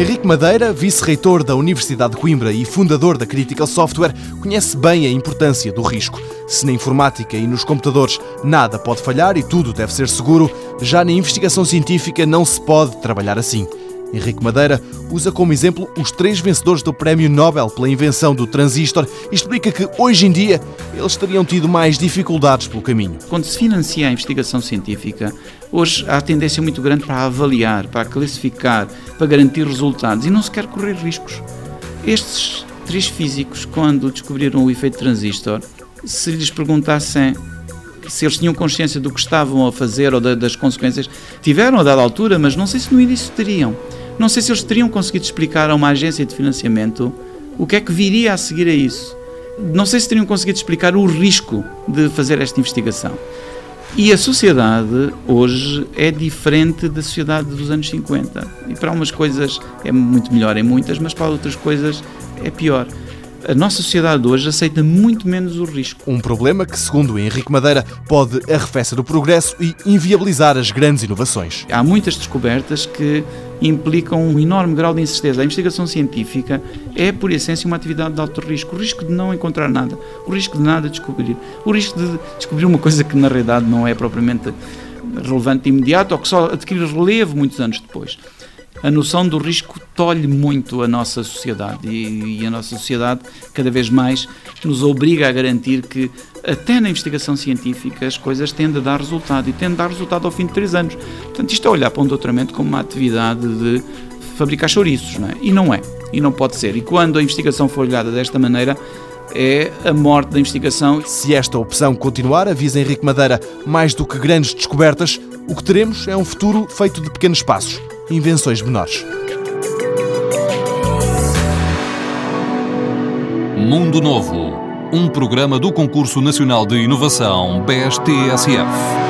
Henrique Madeira, vice-reitor da Universidade de Coimbra e fundador da Critical Software, conhece bem a importância do risco. Se na informática e nos computadores nada pode falhar e tudo deve ser seguro, já na investigação científica não se pode trabalhar assim. Henrique Madeira usa como exemplo os três vencedores do Prémio Nobel pela invenção do transistor e explica que, hoje em dia, eles teriam tido mais dificuldades pelo caminho. Quando se financia a investigação científica, hoje há tendência muito grande para avaliar, para classificar, para garantir resultados e não se quer correr riscos. Estes três físicos, quando descobriram o efeito transistor, se lhes perguntassem se eles tinham consciência do que estavam a fazer ou das consequências, tiveram a dada altura, mas não sei se no início teriam. Não sei se eles teriam conseguido explicar a uma agência de financiamento o que é que viria a seguir a isso. Não sei se teriam conseguido explicar o risco de fazer esta investigação. E a sociedade hoje é diferente da sociedade dos anos 50. E para algumas coisas é muito melhor em muitas, mas para outras coisas é pior a nossa sociedade hoje aceita muito menos o risco. Um problema que, segundo Henrique Madeira, pode arrefecer o progresso e inviabilizar as grandes inovações. Há muitas descobertas que implicam um enorme grau de incerteza. A investigação científica é, por essência, uma atividade de alto risco. O risco de não encontrar nada, o risco de nada descobrir, o risco de descobrir uma coisa que, na realidade, não é propriamente relevante de imediato ou que só adquire relevo muitos anos depois a noção do risco tolhe muito a nossa sociedade e, e, a nossa sociedade cada vez mais nos obriga a garantir que até na investigação científica as coisas tendem a dar resultado e tendem a dar resultado ao fim de três anos. Portanto, isto é olhar para um doutoramento como uma atividade de fabricar chouriços, não é? E não é, e não pode ser. E quando a investigação for olhada desta maneira, é a morte da investigação. Se esta opção continuar, avisa Henrique Madeira, mais do que grandes descobertas, o que teremos é um futuro feito de pequenos passos invenções menores. Mundo Novo, um programa do Concurso Nacional de Inovação BSTSF.